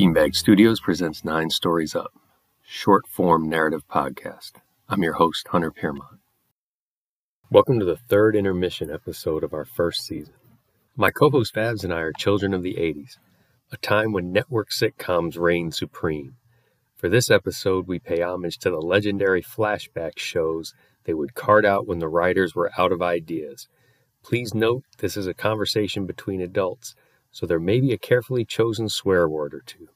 Beanbag Studios presents Nine Stories Up, short form narrative podcast. I'm your host, Hunter Piermont. Welcome to the third intermission episode of our first season. My co host Vabs and I are children of the 80s, a time when network sitcoms reigned supreme. For this episode, we pay homage to the legendary flashback shows they would cart out when the writers were out of ideas. Please note this is a conversation between adults, so there may be a carefully chosen swear word or two.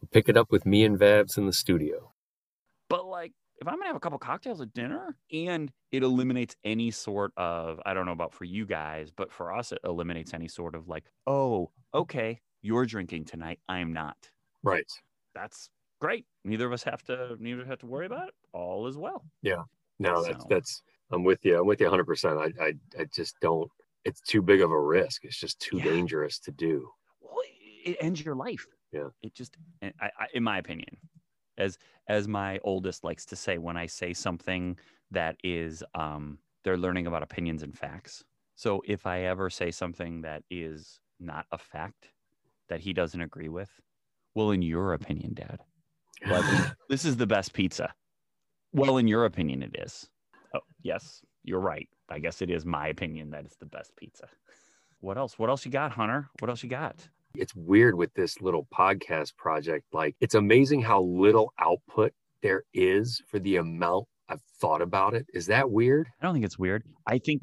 We'll pick it up with me and Vabs in the studio. But like, if I'm gonna have a couple cocktails at dinner, and it eliminates any sort of I don't know about for you guys, but for us, it eliminates any sort of like, oh, okay, you're drinking tonight, I'm not. Right. That's great. Neither of us have to neither have to worry about it. All is well. Yeah. No, that's that's I'm with you. I'm with you 100. percent I I I just don't. It's too big of a risk. It's just too Yeah. dangerous to do. Well, it ends your life. Yeah. It just, I, I, in my opinion, as as my oldest likes to say, when I say something that is, um, they're learning about opinions and facts. So if I ever say something that is not a fact that he doesn't agree with, well, in your opinion, Dad, like, this is the best pizza. Well, in your opinion, it is. Oh, yes, you're right. I guess it is my opinion that it's the best pizza. What else? What else you got, Hunter? What else you got? it's weird with this little podcast project. Like, it's amazing how little output there is for the amount I've thought about it. Is that weird? I don't think it's weird. I think,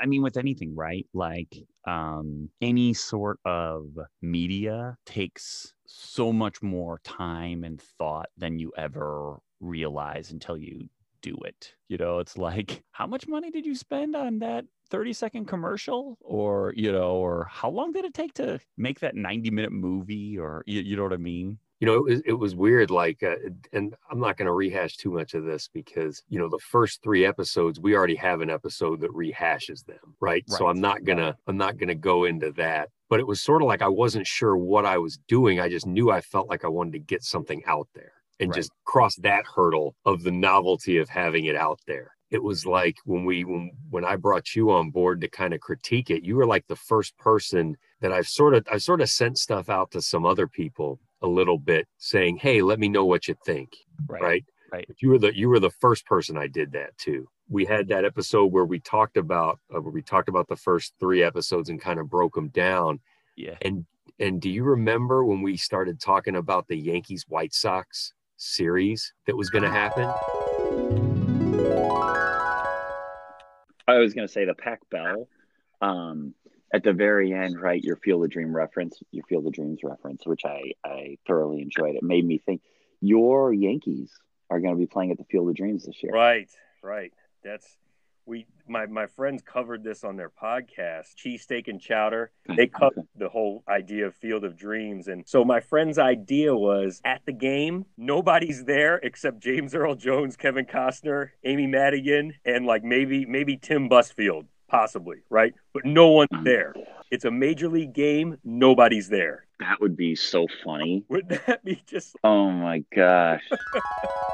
I, mean, with anything, right? Like um, any sort of media takes so much more time and thought than you ever realize until you do it. You know, it's like, how much money did you spend on that 30 second commercial? Or, you know, or how long did it take to make that 90 minute movie? Or, you, you know what I mean? You know, it was, it was weird. Like, uh, and I'm not going to rehash too much of this because, you know, the first three episodes, we already have an episode that rehashes them. Right. So I'm not going to, I'm not going to go into that. But it was sort of like I wasn't sure what I was doing. I just knew I felt like I wanted to get something out there and Right. just cross that hurdle of the novelty of having it out there. It was like when we when when I brought you on board to kind of critique it, you were like the first person that I've sort of I've sort of sent stuff out to some other people a little bit saying, "Hey, let me know what you think." Right? Right. But you were the you were the first person I did that to. We had that episode where we talked about uh, where we talked about the first 3 episodes and kind of broke them down. Yeah. And and do you remember when we started talking about the Yankees White Sox series that was going to happen? I was going to say the Pac Bell. Um, at the very end, right? Your Feel the Dream reference, your Feel the Dreams reference, which I I thoroughly enjoyed. It made me think your Yankees are going to be playing at the Field of Dreams this year. Right, right. That's we my my friends covered this on their podcast, cheesesteak and chowder. Hmm, they covered the whole idea of Field of Dreams, and so my friend's idea was at the game, nobody's there except James Earl Jones, Kevin Costner, Amy Madigan, and like maybe maybe Tim Busfield, possibly, right? But no one's hmm. there. It's a major league game. Nobody's there. That would be so funny. Wouldn't that be just Oh my gosh.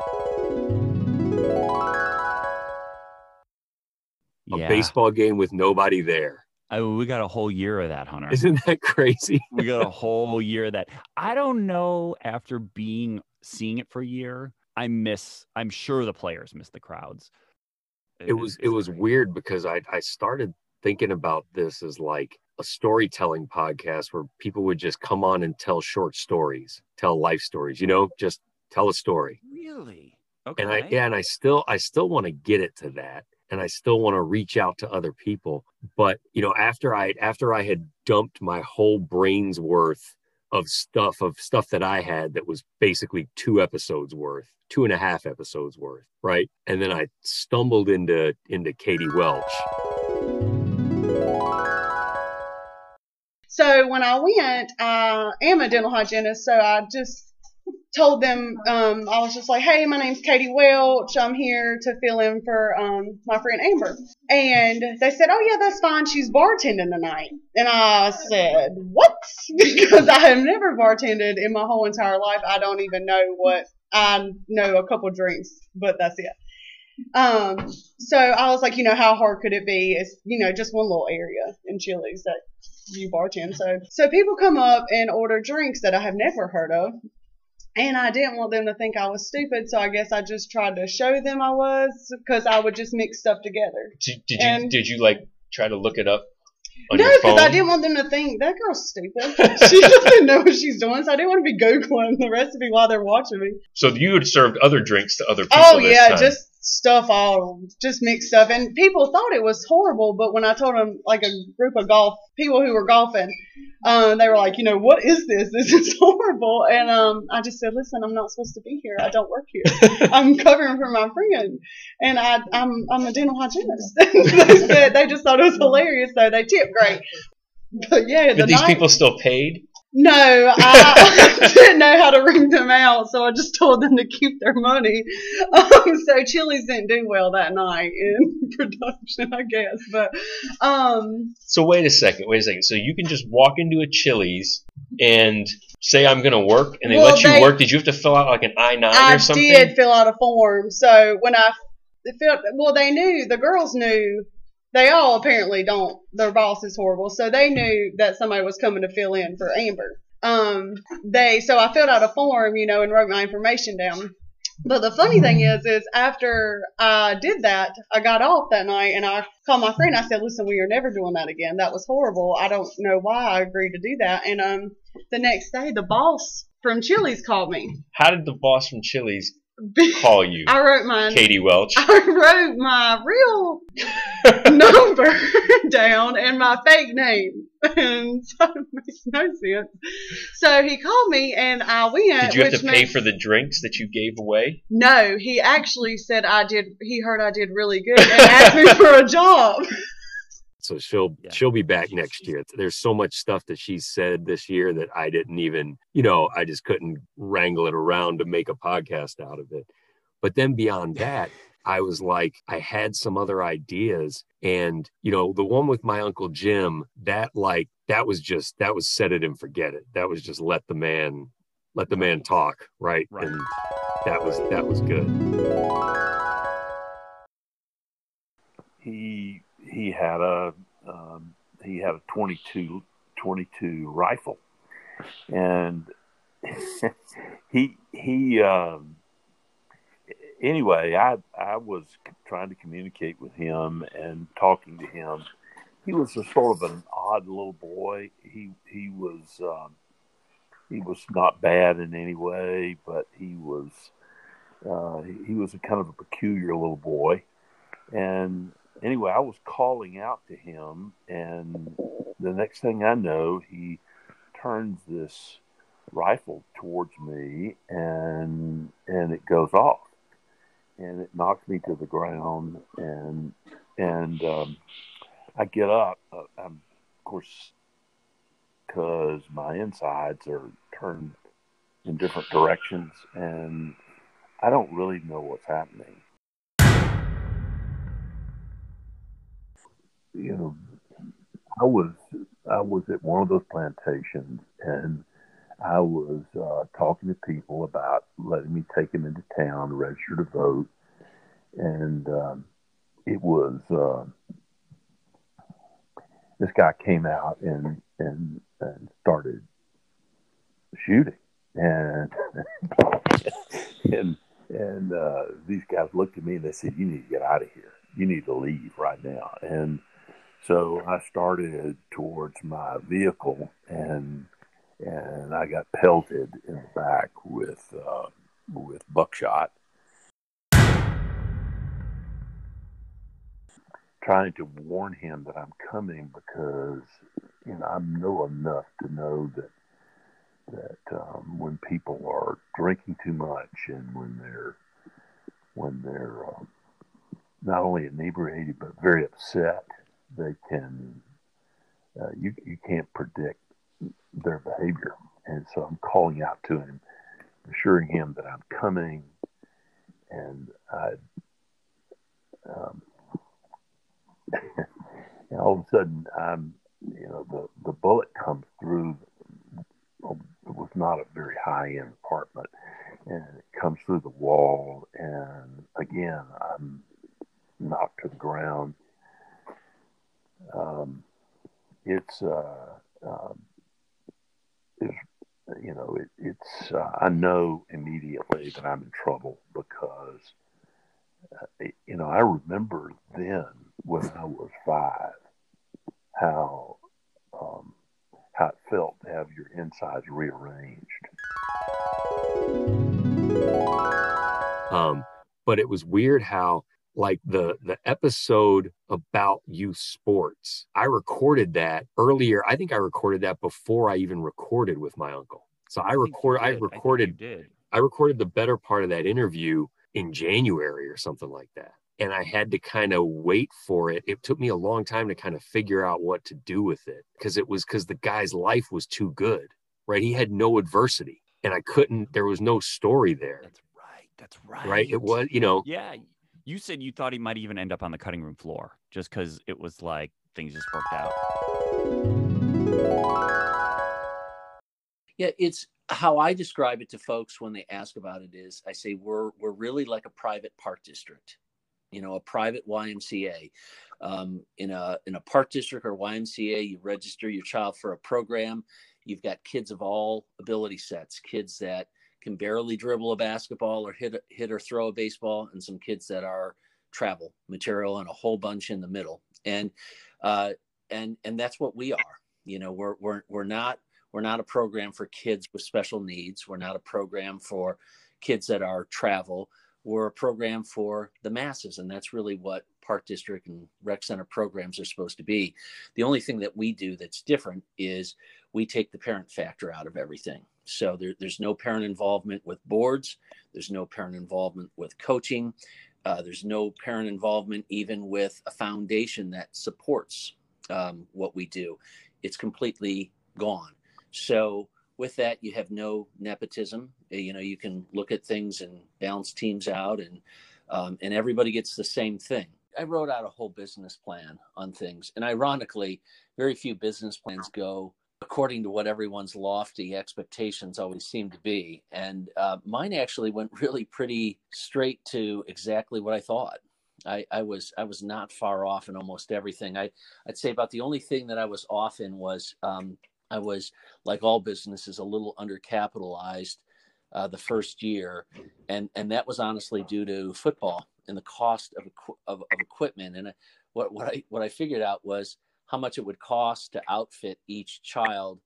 A Yeah. baseball game with nobody there. I, we got a whole year of that, Hunter. Isn't that crazy? we got a whole year of that. I don't know after being seeing it for a year, I miss I'm sure the players miss the crowds. it was it was weird because I I started thinking about this as like a storytelling podcast where people would just come on and tell short stories, tell life stories, you know, just tell a story. Really? Okay. And I yeah, and I still I still want to get it to that. And I still want to reach out to other people. But you know, after I after I had dumped my whole brain's worth of stuff of stuff that I had that was basically two episodes worth, two and a half episodes worth, right? And then I stumbled into into Katie Welch. So when I went, uh, I am a dental hygienist, so I just told them um, I was just like, "Hey, my name's Katie Welch. I'm here to fill in for um, my friend Amber." And they said, "Oh yeah, that's fine. She's bartending tonight." And I said, "What?" because I have never bartended in my whole entire life. I don't even know what I know a couple drinks, but that's it. Um, so I was like, you know, how hard could it be? It's you know just one little area in Chili's that you bartend. So, so people come up and order drinks that I have never heard of. And I didn't want them to think I was stupid, so I guess I just tried to show them I was, because I would just mix stuff together. Did, did you And- did you like try to look it up on no, because I didn't want them to think that girl's stupid. she doesn't know what she's doing, so I didn't want to be googling the recipe while they're watching me. So you had served other drinks to other people. Oh yeah, just stuff all, just mixed stuff, and people thought it was horrible. But when I told them, like a group of golf people who were golfing, um, they were like, you know, what is this? This is horrible. And um, I just said, listen, I'm not supposed to be here. I don't work here. I'm covering for my friend, and I, I'm I'm a dental hygienist. they said they just thought it was hilarious, so they tipped great. But yeah, the But these night, people still paid. No, I didn't know how to ring them out, so I just told them to keep their money. Um, so Chili's didn't do well that night in production, I guess. But um, So wait a second, wait a second. So you can just walk into a Chili's and say I'm going to work, and they Well, let you they- work. Did you have to fill out like an I nine or something? I did fill out a form. So when I filled, well, they knew the girls knew. They all apparently don't. Their boss is horrible, so they knew that somebody was coming to fill in for Amber. Um, they so I filled out a form, you know, and wrote my information down. But the funny thing is, is after I did that, I got off that night and I called my friend. I said, "Listen, we are never doing that again. That was horrible. I don't know why I agreed to do that." And um, the next day, the boss from Chili's called me. How did the boss from Chili's call you, I wrote my Katie Welch? I wrote my real number down and my fake name. And so it makes no sense. So he called me and I went. Did you have to pay for the drinks that you gave away? No, he actually said I did. He heard I did really good and asked me for a job. So she'll Yeah. she'll be back next year. There's so much stuff that she said this year that I didn't even, you know, I just couldn't wrangle it around to make a podcast out of it. But then beyond that, I was like, I had some other ideas. And, you know, the one with my Uncle Jim, that like that was just that was set it and forget it. That was just let the man let the man talk, right? Right. And that was that was good. he he had a um, he had a 22, 22 rifle, and he he um, anyway. I I was trying to communicate with him and talking to him. He was a sort of an odd little boy. He he was um, he was not bad in any way, but he was uh, he was a kind of a peculiar little boy, and anyway, I was calling out to him, and the next thing I know, he turns this rifle towards me, and and it goes off, and it knocks me to the ground, and and um, I get up. Uh, I'm, of course, because my insides are turned in different directions, and I don't really know what's happening. You know, I was I was at one of those plantations, and I was uh, talking to people about letting me take them into town, register to vote, and um, it was uh, this guy came out and and and started shooting, and and and uh, these guys looked at me and they said, "You need to get out of here. You need to leave right now." And so I started towards my vehicle, and and I got pelted in the back with uh, with buckshot. Trying to warn him that I'm coming because you know I know enough to know that that um, when people are drinking too much and when they're when they're um, not only inebriated but very upset, they can uh, you you can't predict their behavior, and so I'm calling out to him, assuring him that I'm coming, and I. Um, and all of a sudden, I'm, you know, the, the bullet comes through. It was not a very high end apartment, and it comes through the wall, and again, I'm knocked to the ground. Um, it's uh, um, you know it, it's uh, I know immediately that I'm in trouble because uh, you know I remember then when I was five how um, how it felt to have your insides rearranged. Um, but it was weird how like the the episode about youth sports. I recorded that earlier. I think i recorded that before i even recorded with my uncle. So i, I record i recorded I, did. I recorded the better part of that interview in january or something like that. And i had to kind of wait for it. It took me a long time to kind of figure out what to do with it because it was because the guy's life was too good right? He had no adversity and i couldn't there was no story there. That's right. That's right? Right. it was you know yeah you said you thought he might even end up on the cutting room floor just because it was like things just worked out. Yeah, it's how I describe it to folks when they ask about it is I say we're we're really like a private park district, you know, a private YMCA. Um, in a in a park district or YMCA, you register your child for a program. You've got kids of all ability sets, kids that can barely dribble a basketball or hit hit or throw a baseball, and some kids that are travel material and a whole bunch in the middle. And uh, and and that's what we are. You know, we're we're we're not we're not a program for kids with special needs. We're not a program for kids that are travel. We're a program for the masses, and that's really what Park District and Rec Center programs are supposed to be. The only thing that we do that's different is we take the parent factor out of everything. So there, there's no parent involvement with boards. There's no parent involvement with coaching. Uh, there's no parent involvement even with a foundation that supports um, what we do. It's completely gone. So with that, you have no nepotism. Uh, you know, you can look at things and balance teams out, and um, and everybody gets the same thing. I wrote out a whole business plan on things, and ironically, very few business plans go according to what everyone's lofty expectations always seem to be. And uh, mine actually went really pretty straight to exactly what I thought. I, I, was I was not far off in almost everything. I I'd say about the only thing that I was off in was um, I was like all businesses a little undercapitalized uh, the first year, and and that was honestly due to football and the cost of of, of equipment. And what what I what I figured out was how much it would cost to outfit each child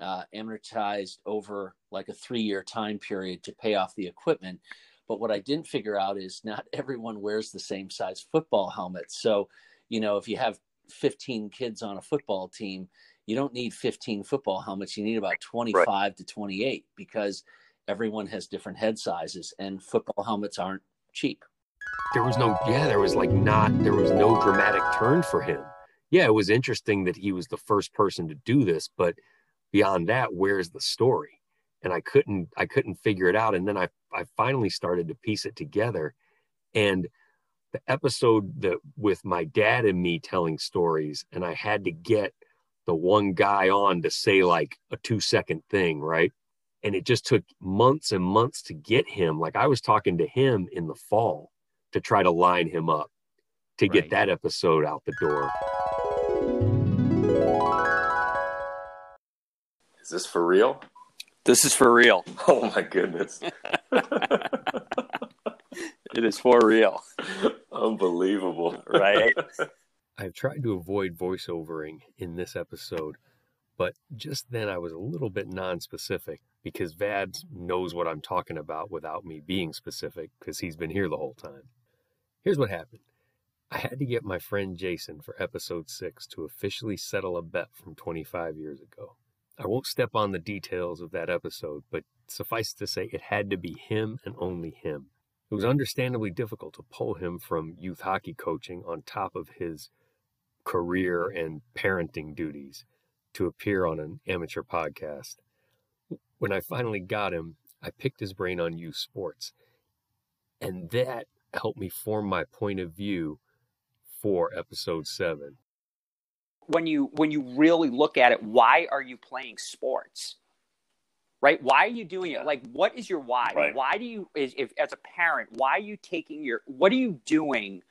uh, amortized over like a three year time period to pay off the equipment. But what I didn't figure out is not everyone wears the same size football helmet. So, you know, if you have 15 kids on a football team, you don't need 15 football helmets. You need about 25 right. to 28 because everyone has different head sizes and football helmets aren't cheap. There was no, yeah, there was like not, there was no dramatic turn for him yeah, it was interesting that he was the first person to do this, but beyond that, where's the story? And I couldn't I couldn't figure it out. And then I I finally started to piece it together. And the episode that with my dad and me telling stories, and I had to get the one guy on to say like a two second thing, right? And it just took months and months to get him. Like I was talking to him in the fall to try to line him up to right. get that episode out the door. Is this for real? This is for real. Oh my goodness. it is for real. Unbelievable. Right? I've tried to avoid voiceovering in this episode, but just then I was a little bit non-specific because Vabs knows what I'm talking about without me being specific because he's been here the whole time. Here's what happened. I had to get my friend Jason for episode 6 to officially settle a bet from 25 years ago. I won't step on the details of that episode, but suffice to say, it had to be him and only him. It was understandably difficult to pull him from youth hockey coaching on top of his career and parenting duties to appear on an amateur podcast. When I finally got him, I picked his brain on youth sports, and that helped me form my point of view for episode seven when you when you really look at it, why are you playing sports? Right? Why are you doing it? Like, what is your why? Right. Why do you, is if as a parent, why are you taking your? What are you doing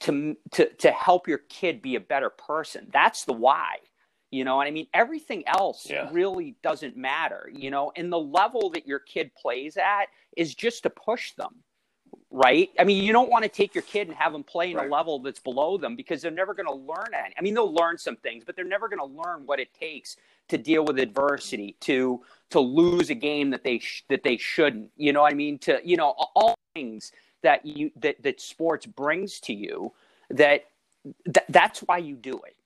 to to to help your kid be a better person? That's the why. You know what I mean? Everything else Yeah. really doesn't matter, you know, and the level that your kid plays at is just to push them. Right? I mean, you don't want to take your kid and have them play in Right. a level that's below them because they're never going to learn any. I mean, they'll learn some things, but they're never going to learn what it takes to deal with adversity, to to lose a game that they sh- that they shouldn't. You know what I mean? To you know all things that you that that sports brings to you that th- that's why you do it.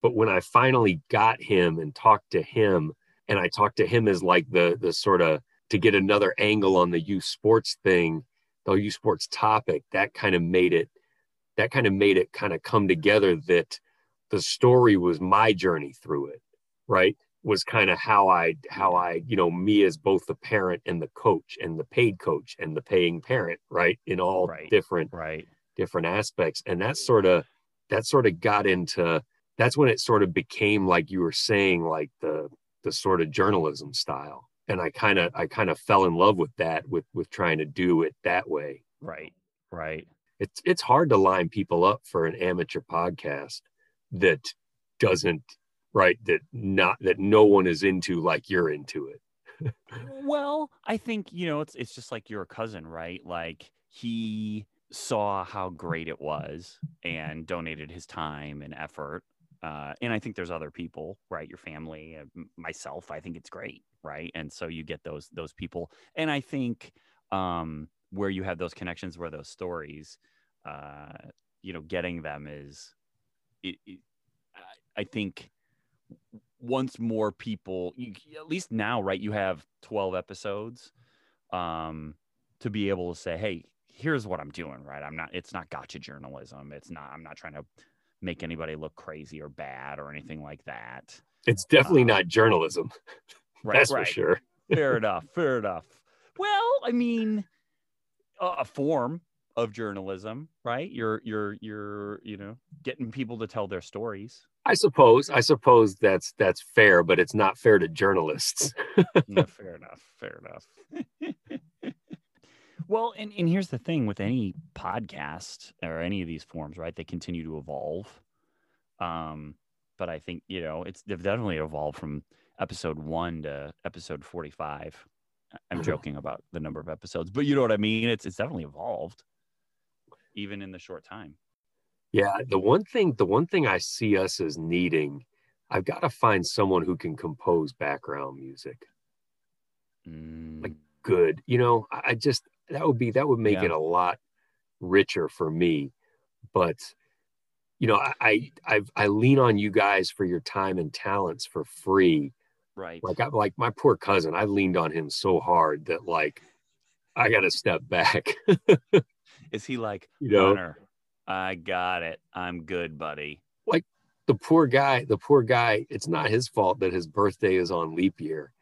but when I finally got him and talked to him, and I talked to him as like the the sort of to get another angle on the youth sports thing, the youth sports topic, that kind of made it that kind of made it kind of come together that the story was my journey through it, right? Was kind of how I how I, you know, me as both the parent and the coach and the paid coach and the paying parent, right? In all Right. different Right. different aspects and that sort of that sort of got into that's when it sort of became like you were saying like the the sort of journalism style and i kind of i kind of fell in love with that with with trying to do it that way Right. Right. it's it's hard to line people up for an amateur podcast that doesn't right that not that no one is into like you're into it Well, I think you know it's it's just like your cousin, right? Like he saw how great it was and donated his time and effort. Uh, and I think there's other people, right? Your family, uh, myself. I think it's great, right? And so you get those those people, and I think um, where you have those connections, where those stories, uh, you know, getting them is, it, it, I, I think once more people you, at least now right you have 12 episodes um to be able to say hey here's what i'm doing right? I'm not it's not gotcha journalism. It's not i'm not trying to make anybody look crazy or bad or anything like that. It's definitely Uh, not journalism right that's right for sure fair enough fair enough well i mean a, a form of journalism right you're you're you're you know getting people to tell their stories i suppose i suppose that's that's fair but it's not fair to journalists no, fair enough. Fair enough. well, and, and here's the thing with any podcast or any of these forms, right? They continue to evolve. Um, but I think, you know, it's they've definitely evolved from episode one to episode 45. I'm joking about the number of episodes, but you know what I mean? It's it's definitely evolved even in the short time. Yeah, the one thing the one thing I see us as needing, I've got to find someone who can compose background music. Mm, Like, Good. You know, I just that would be that would make Yeah. it a lot richer for me. But you know, I I I lean on you guys for your time and talents for free. Right. Like I like my poor cousin, I leaned on him so hard that like I got to step back. Is he like, You know? Hunter, I got it. I'm good, buddy. Like the poor guy, the poor guy, it's not his fault that his birthday is on leap year.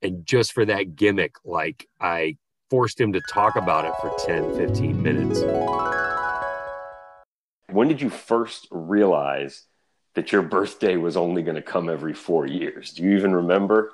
And just for that gimmick, like I forced him to talk about it for 10, 15 minutes. When did you first realize that your birthday was only going to come every four years? Do you even remember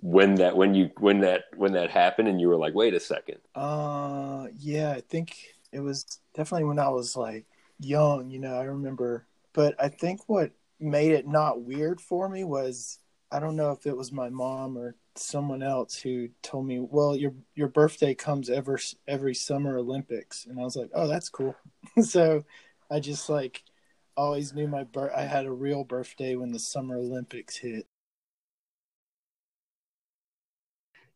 when that when you when that when that happened and you were like, wait a second? Uh, yeah, I think it was definitely when I was like young, you know, I remember. But I think what made it not weird for me was I don't know if it was my mom or someone else who told me, "Well, your your birthday comes every every summer Olympics," and I was like, "Oh, that's cool." so I just like always knew my birth. I had a real birthday when the summer Olympics hit.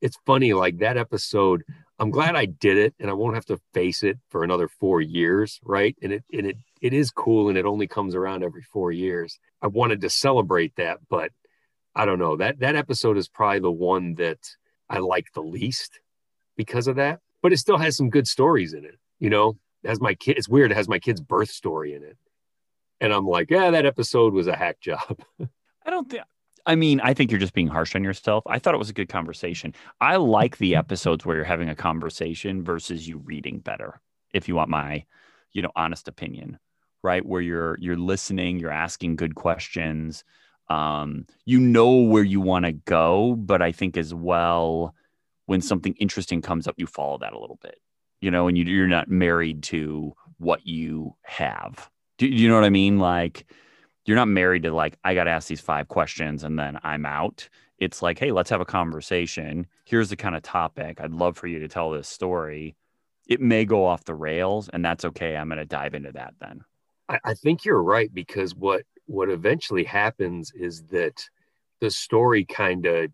It's funny, like that episode, I'm glad I did it and I won't have to face it for another four years, right? And it and it it is cool and it only comes around every four years. I wanted to celebrate that, but I don't know. That that episode is probably the one that I like the least because of that. But it still has some good stories in it. You know, it has my kid. It's weird. It has my kid's birth story in it, and I'm like, yeah, that episode was a hack job. I don't think. I mean, I think you're just being harsh on yourself. I thought it was a good conversation. I like the episodes where you're having a conversation versus you reading better. If you want my, you know, honest opinion, right? Where you're you're listening, you're asking good questions. Um, you know where you want to go, but I think as well, when something interesting comes up, you follow that a little bit. You know, and you, you're not married to what you have. Do, do you know what I mean? Like, you're not married to like I got to ask these five questions and then I'm out. It's like, hey, let's have a conversation. Here's the kind of topic. I'd love for you to tell this story. It may go off the rails, and that's okay. I'm going to dive into that then. I, I think you're right because what what eventually happens is that the story kind of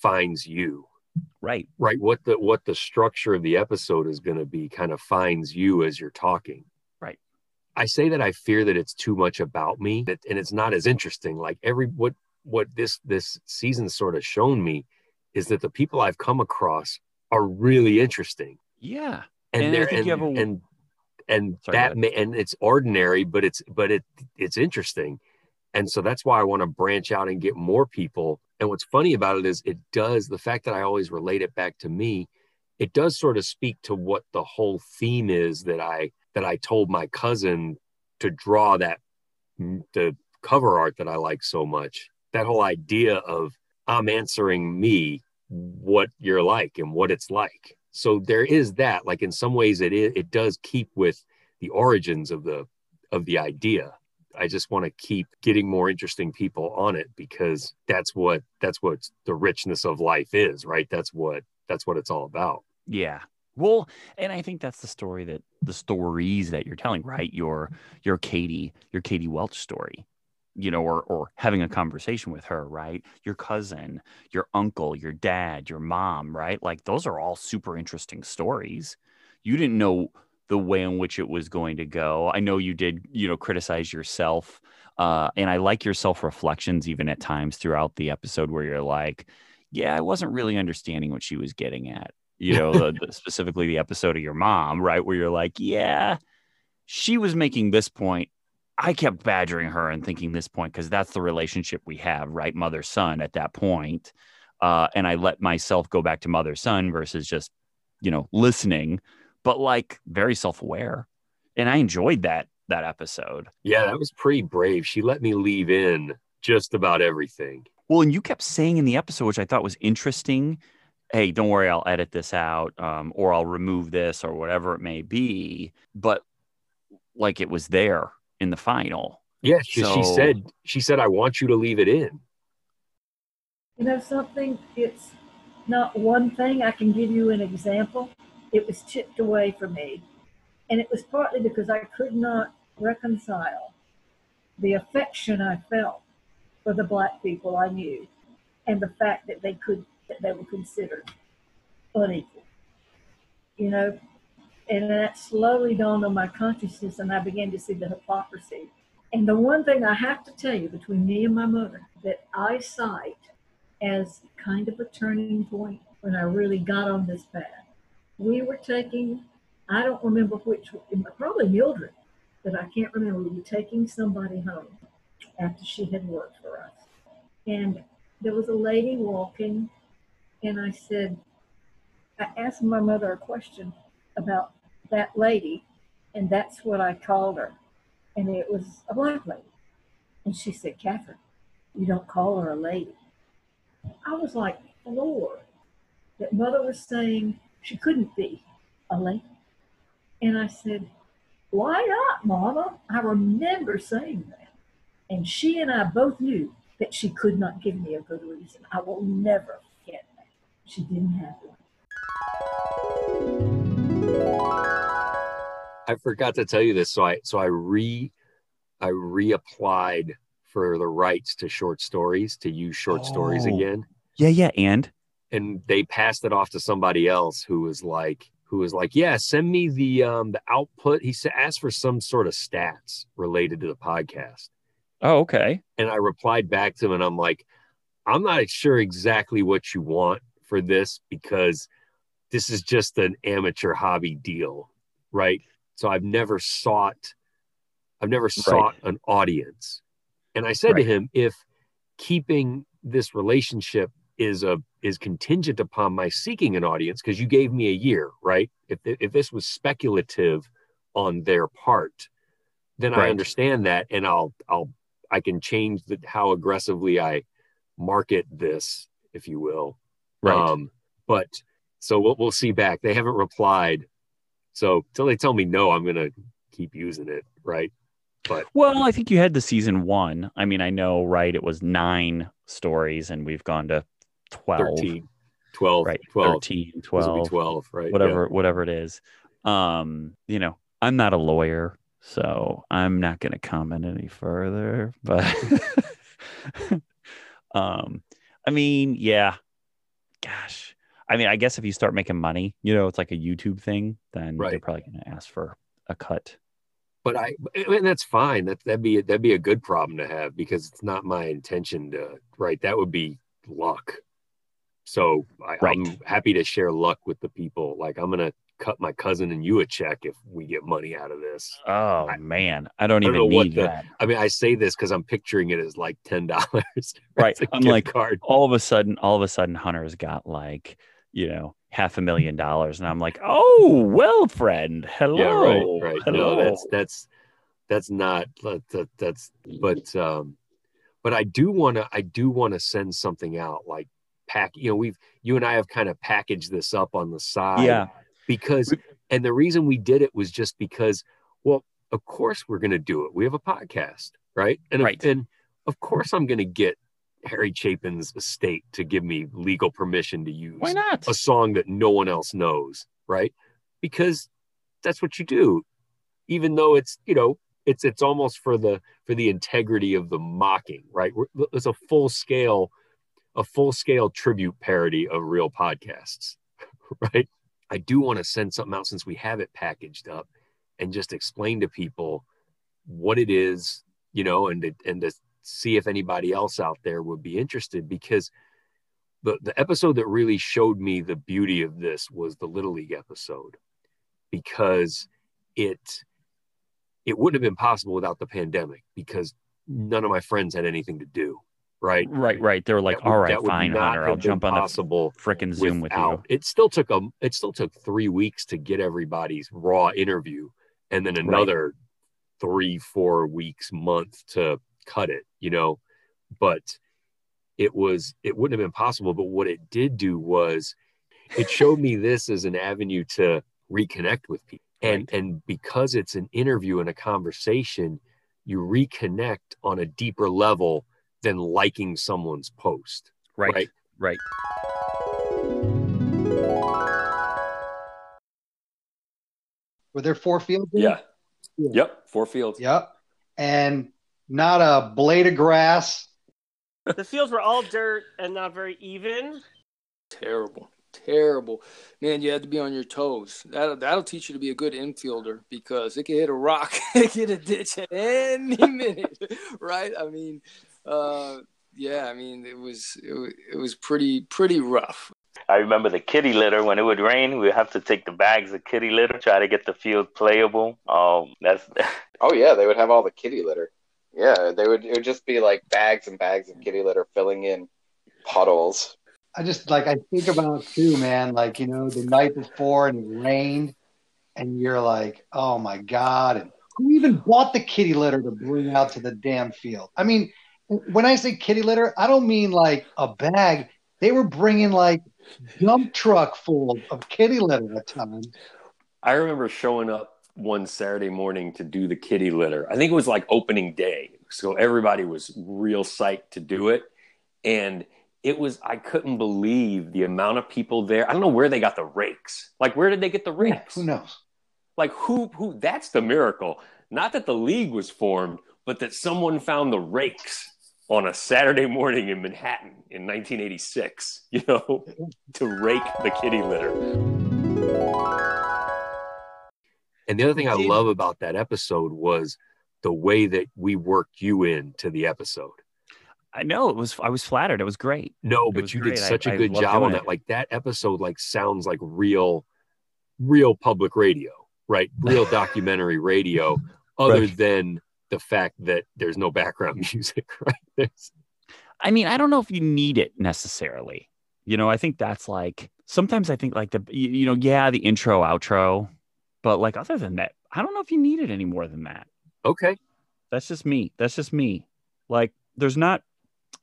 finds you Right. right what the what the structure of the episode is going to be kind of finds you as you're talking. I say that i fear that it's too much about me that, and it's not as interesting like every what what this this season sort of shown me is that the people i've come across are really interesting. Yeah. and, And they're and, a- and and Sorry, that may, and it's ordinary but it's but it it's interesting. And so that's why i want to branch out and get more people. And what's funny about it is it does the fact that i always relate it back to me it does sort of speak to what the whole theme is that i that i told my cousin to draw that mm, the cover art that i like so much. That whole idea of i'm answering me what you're like and what it's like. So there is that like in some ways it is, it does keep with the origins of the of the idea. I just want to keep getting more interesting people on it because that's what that's what the richness of life is right? That's what that's what it's all about. Yeah. Well, and I think that's the story that the stories that you're telling, right? Your your Katie, your Katie Welch story, you know, or or having a conversation with her, right? Your cousin, your uncle, your dad, your mom, right? Like those are all super interesting stories. You didn't know the way in which it was going to go. I know you did, you know, criticize yourself. Uh, and I like your self reflections even at times throughout the episode where you're like, yeah, I wasn't really understanding what she was getting at you know, the, the- specifically the episode of your mom, right? Where you're like, yeah, she was making this point. I kept badgering her and thinking this point because that's the relationship we have, right? Mother son at that point. Uh, and I let myself go back to mother son versus just, you know, listening, but like very self aware. And I enjoyed that that episode. yeah that was pretty brave she let me leave in just about everything Well, and you kept saying in the episode, which I thought was interesting, hey, don't worry, I'll edit this out, um, or I'll remove this, or whatever it may be. But like it was there in the final. yeah she, she said she said i want you to leave it in You know something? It's not one thing. I can give you an example. It was chipped away from me. And it was partly because I could not reconcile the affection I felt for the black people I knew and the fact that they could that they were considered unequal. You know, and that slowly dawned on my consciousness and I began to see the hypocrisy. And the one thing I have to tell you between me and my mother that I cite as kind of a turning point when I really got on this path. We were taking, I don't remember which, probably Mildred, but I can't remember. We were taking somebody home after she had worked for us. And there was a lady walking, and I said, I asked my mother a question about that lady, and that's what I called her. And it was a black lady. And she said, Catherine, you don't call her a lady. I was like floored that mother was saying she couldn't be a lady. And I said, Why not, Mama? I remember saying that. And she and I both knew that she could not give me a good reason. I will never. She didn't have one. I forgot to tell you this. So I so I re I reapplied for the rights to short stories to use short stories Oh. again. Yeah, yeah. And And they passed it off to somebody else who was like who was like, Yeah, send me the um the output. He said asked for some sort of stats related to the podcast. oh, okay. And I replied back to him and I'm like, I'm not sure exactly what you want for this because this is just an amateur hobby deal, right? So I've never sought I've never sought an audience. And I said to him, if keeping this relationship is a is contingent upon my seeking an audience, because you gave me a year, right? If if this was speculative on their part, then I understand that, and I'll I'll I can change the, how aggressively I market this, if you will. Right. Um, but so we'll we'll see back. They haven't replied. So till they tell me no, I'm gonna keep using it, right? But Well, I think you had the season one. I mean, I know, right? It was nine stories, and we've gone to 12, 13, 12, right? 12, 13, 12, 12, right? whatever, whatever it is. Um, you know, I'm not a lawyer, so I'm not going to comment any further. But, um, I mean, yeah, gosh, I mean, I guess if you start making money, you know, it's like a YouTube thing, then they're probably going to ask for a cut. but I and that's fine. That that'd be that'd be a good problem to have because it's not my intention to right. That would be luck. So I, Right. I'm happy to share luck with the people. Like I'm gonna cut my cousin and you a check if we get money out of this. Oh I- man, I don't I don't even know what need the- that. I mean, I say this because I'm picturing it as like ten dollars. Right. I'm like, card. all of a sudden, all of a sudden, Hunter's got like, you know, half a million dollars, and I'm like, oh, well, friend, hello, Yeah, right, right. hello. No, that's that's that's not that- that's but um but I do want to I do want to send something out like pack you know we've you and I have kind of packaged this up on the side yeah, because and the reason we did it was just because well of course we're going to do it we have a podcast right and Right. and of course I'm going to get Harry Chapin's estate to give me legal permission to use why not? a song that no one else knows, right? Because that's what you do. Even though it's, you know, it's it's almost for the for the integrity of the mocking, right? It's a full scale a full scale tribute parody of real podcasts, right? I do want to send something out since we have it packaged up and just explain to people what it is, you know, and to, and to see if anybody else out there would be interested because the, the episode that really showed me the beauty of this was the little league episode because it it wouldn't have been possible without the pandemic because none of my friends had anything to do right Right, right. They were like, would- all right, fine, Hunter, I'll jump on the possible frickin' Zoom with you. it still took a it still took three weeks to get everybody's raw interview and then another three four weeks month to cut it you know but it was it wouldn't have been possible but what it did do was it showed me this as an avenue to reconnect with people and and because it's an interview and a conversation you reconnect on a deeper level than liking someone's post Right, right. right. Were there four fields? in? Yeah. Yeah. Yep. Four fields. Yep. And not a blade of grass. The fields were all dirt and not very even. Terrible, terrible. Man, you had to be on your toes. That'll that'll teach you to be a good infielder because it can hit a rock, it can hit a ditch at any minute, right? I mean, uh, yeah, I mean it was it, it was pretty pretty rough. I remember the kitty litter when it would rain. We would have to take the bags of kitty litter, try to get the field playable. Um, that's Oh yeah, they would have all the kitty litter. Yeah, they would. It would just be like bags and bags of kitty litter filling in puddles. I just like I think about it too, man. Like you know, the night before and it rained, and you're like, oh my god! And who even bought the kitty litter to bring out to the damn field? I mean, when I say kitty litter, I don't mean like a bag. They were bringing like dump truck full of kitty litter at times. I remember showing up one Saturday morning to do the kitty litter. I think it was like opening day. So everybody was real psyched to do it. And it was, I couldn't believe the amount of people there. I don't know where they got the rakes. Like, where did they get the rakes? Who knows? Like, who, who, that's the miracle. Not that the league was formed, but that someone found the rakes on a Saturday morning in Manhattan in 1986, you know, to rake the kitty litter. And the other thing I love about that episode was the way that we worked you into the episode. I know it was. I was flattered. It was great. No, It but you great. did such a I good job on that. it. Like that episode, like sounds like real, real public radio, right? Real documentary radio. Other Right. than the fact that there's no background music, right? There's, I mean, I don't know if you need it necessarily. You know, I think that's like sometimes I think like the you, you know, yeah, the intro, outro, but like other than that, I don't know if you need it any more than that. okay. That's just me. That's just me. Like there's not,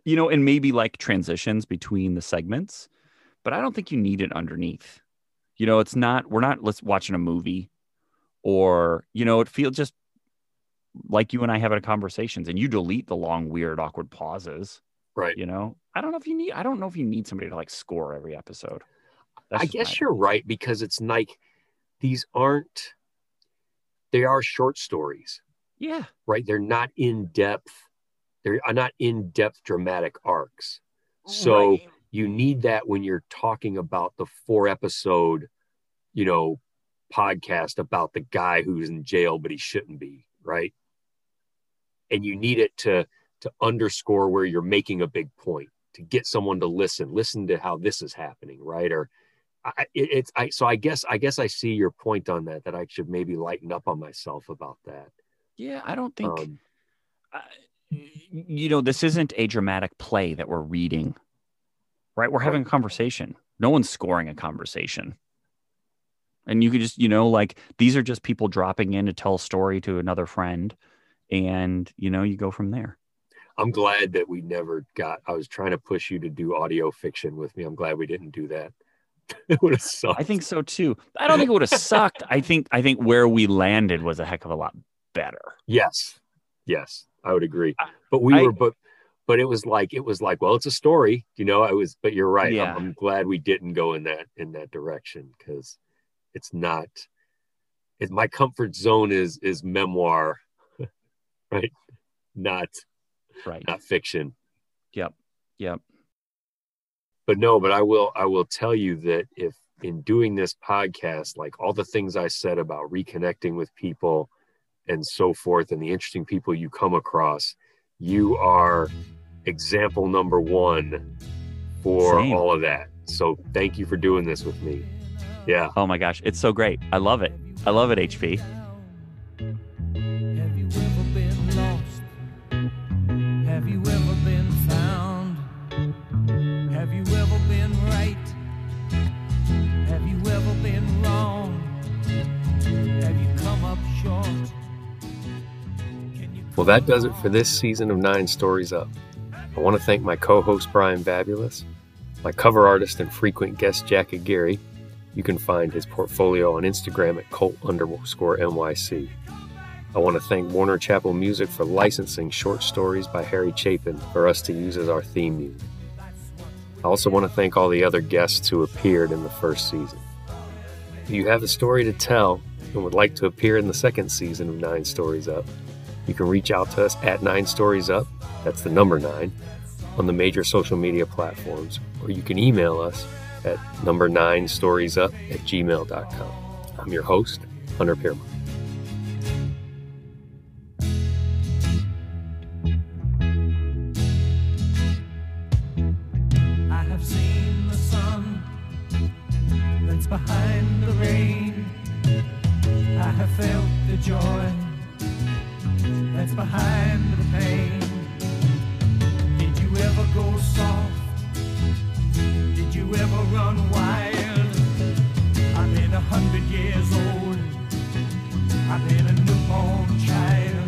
you know, and maybe like transitions between the segments, but I don't think you need it underneath. You know, it's not. We're not. Let's watching a movie, or you know, it feels just. Like you and I having conversations, and you delete the long, weird, awkward pauses. Right. You know, I don't know if you need. I don't know if you need somebody to like score every episode. That's I guess you're right because it's like these aren't they are short stories, Yeah. right? They're not in depth. They're uh, not in depth dramatic arcs. So Right. you need that when you're talking about the four episode, you know, podcast about the guy who's in jail but he shouldn't be, right? And you need it to to underscore where you're making a big point, to get someone to listen, listen to how this is happening, right? Or I, it, it's I so I guess I guess I see your point on that that I should maybe lighten up on myself about that. Yeah, I don't think. Um, you know, this isn't a dramatic play that we're reading, right? We're having a conversation. No one's scoring a conversation. And you could just, you know, like these are just people dropping in to tell a story to another friend. And, you know, you go from there. I'm glad that we never got. I was trying to push you to do audio fiction with me. I'm glad we didn't do that. it would have sucked. I think so too. I don't think it would have sucked. I think, I think where we landed was a heck of a lot better. Yes, yes, I would agree. But we I- were, but but it was like it was like, well, it's a story, you know. I was, but you're right. I'm- I'm, glad we didn't go in that in that direction because it's not. It, my comfort zone is is memoir, right? Not right. Not fiction. Yep. Yep. but no but i will i will tell you that if in doing this podcast like all the things i said about reconnecting with people and so forth and the interesting people you come across you are example number one for Same. all of that so thank you for doing this with me yeah Oh my gosh. It's so great. I love it. I love it, HP. Well, that does it for this season of Nine Stories Up. I want to thank my co host Brian Babulous, my cover artist and frequent guest Jack Aguirre. You can find his portfolio on Instagram at Colt underscore NYC. I want to thank Warner Chappell Music for licensing short stories by Harry Chapin for us to use as our theme music. I also want to thank all the other guests who appeared in the first season. If you have a story to tell and would like to appear in the second season of Nine Stories Up, you can reach out to us at Nine Stories Up, that's the number nine, on the major social media platforms, or you can email us at number nine stories up at gmail.com. I'm your host, Hunter Piermont. behind the pain. Did you ever go soft? Did you ever run wild? I've been a hundred years old. I've been a newborn child.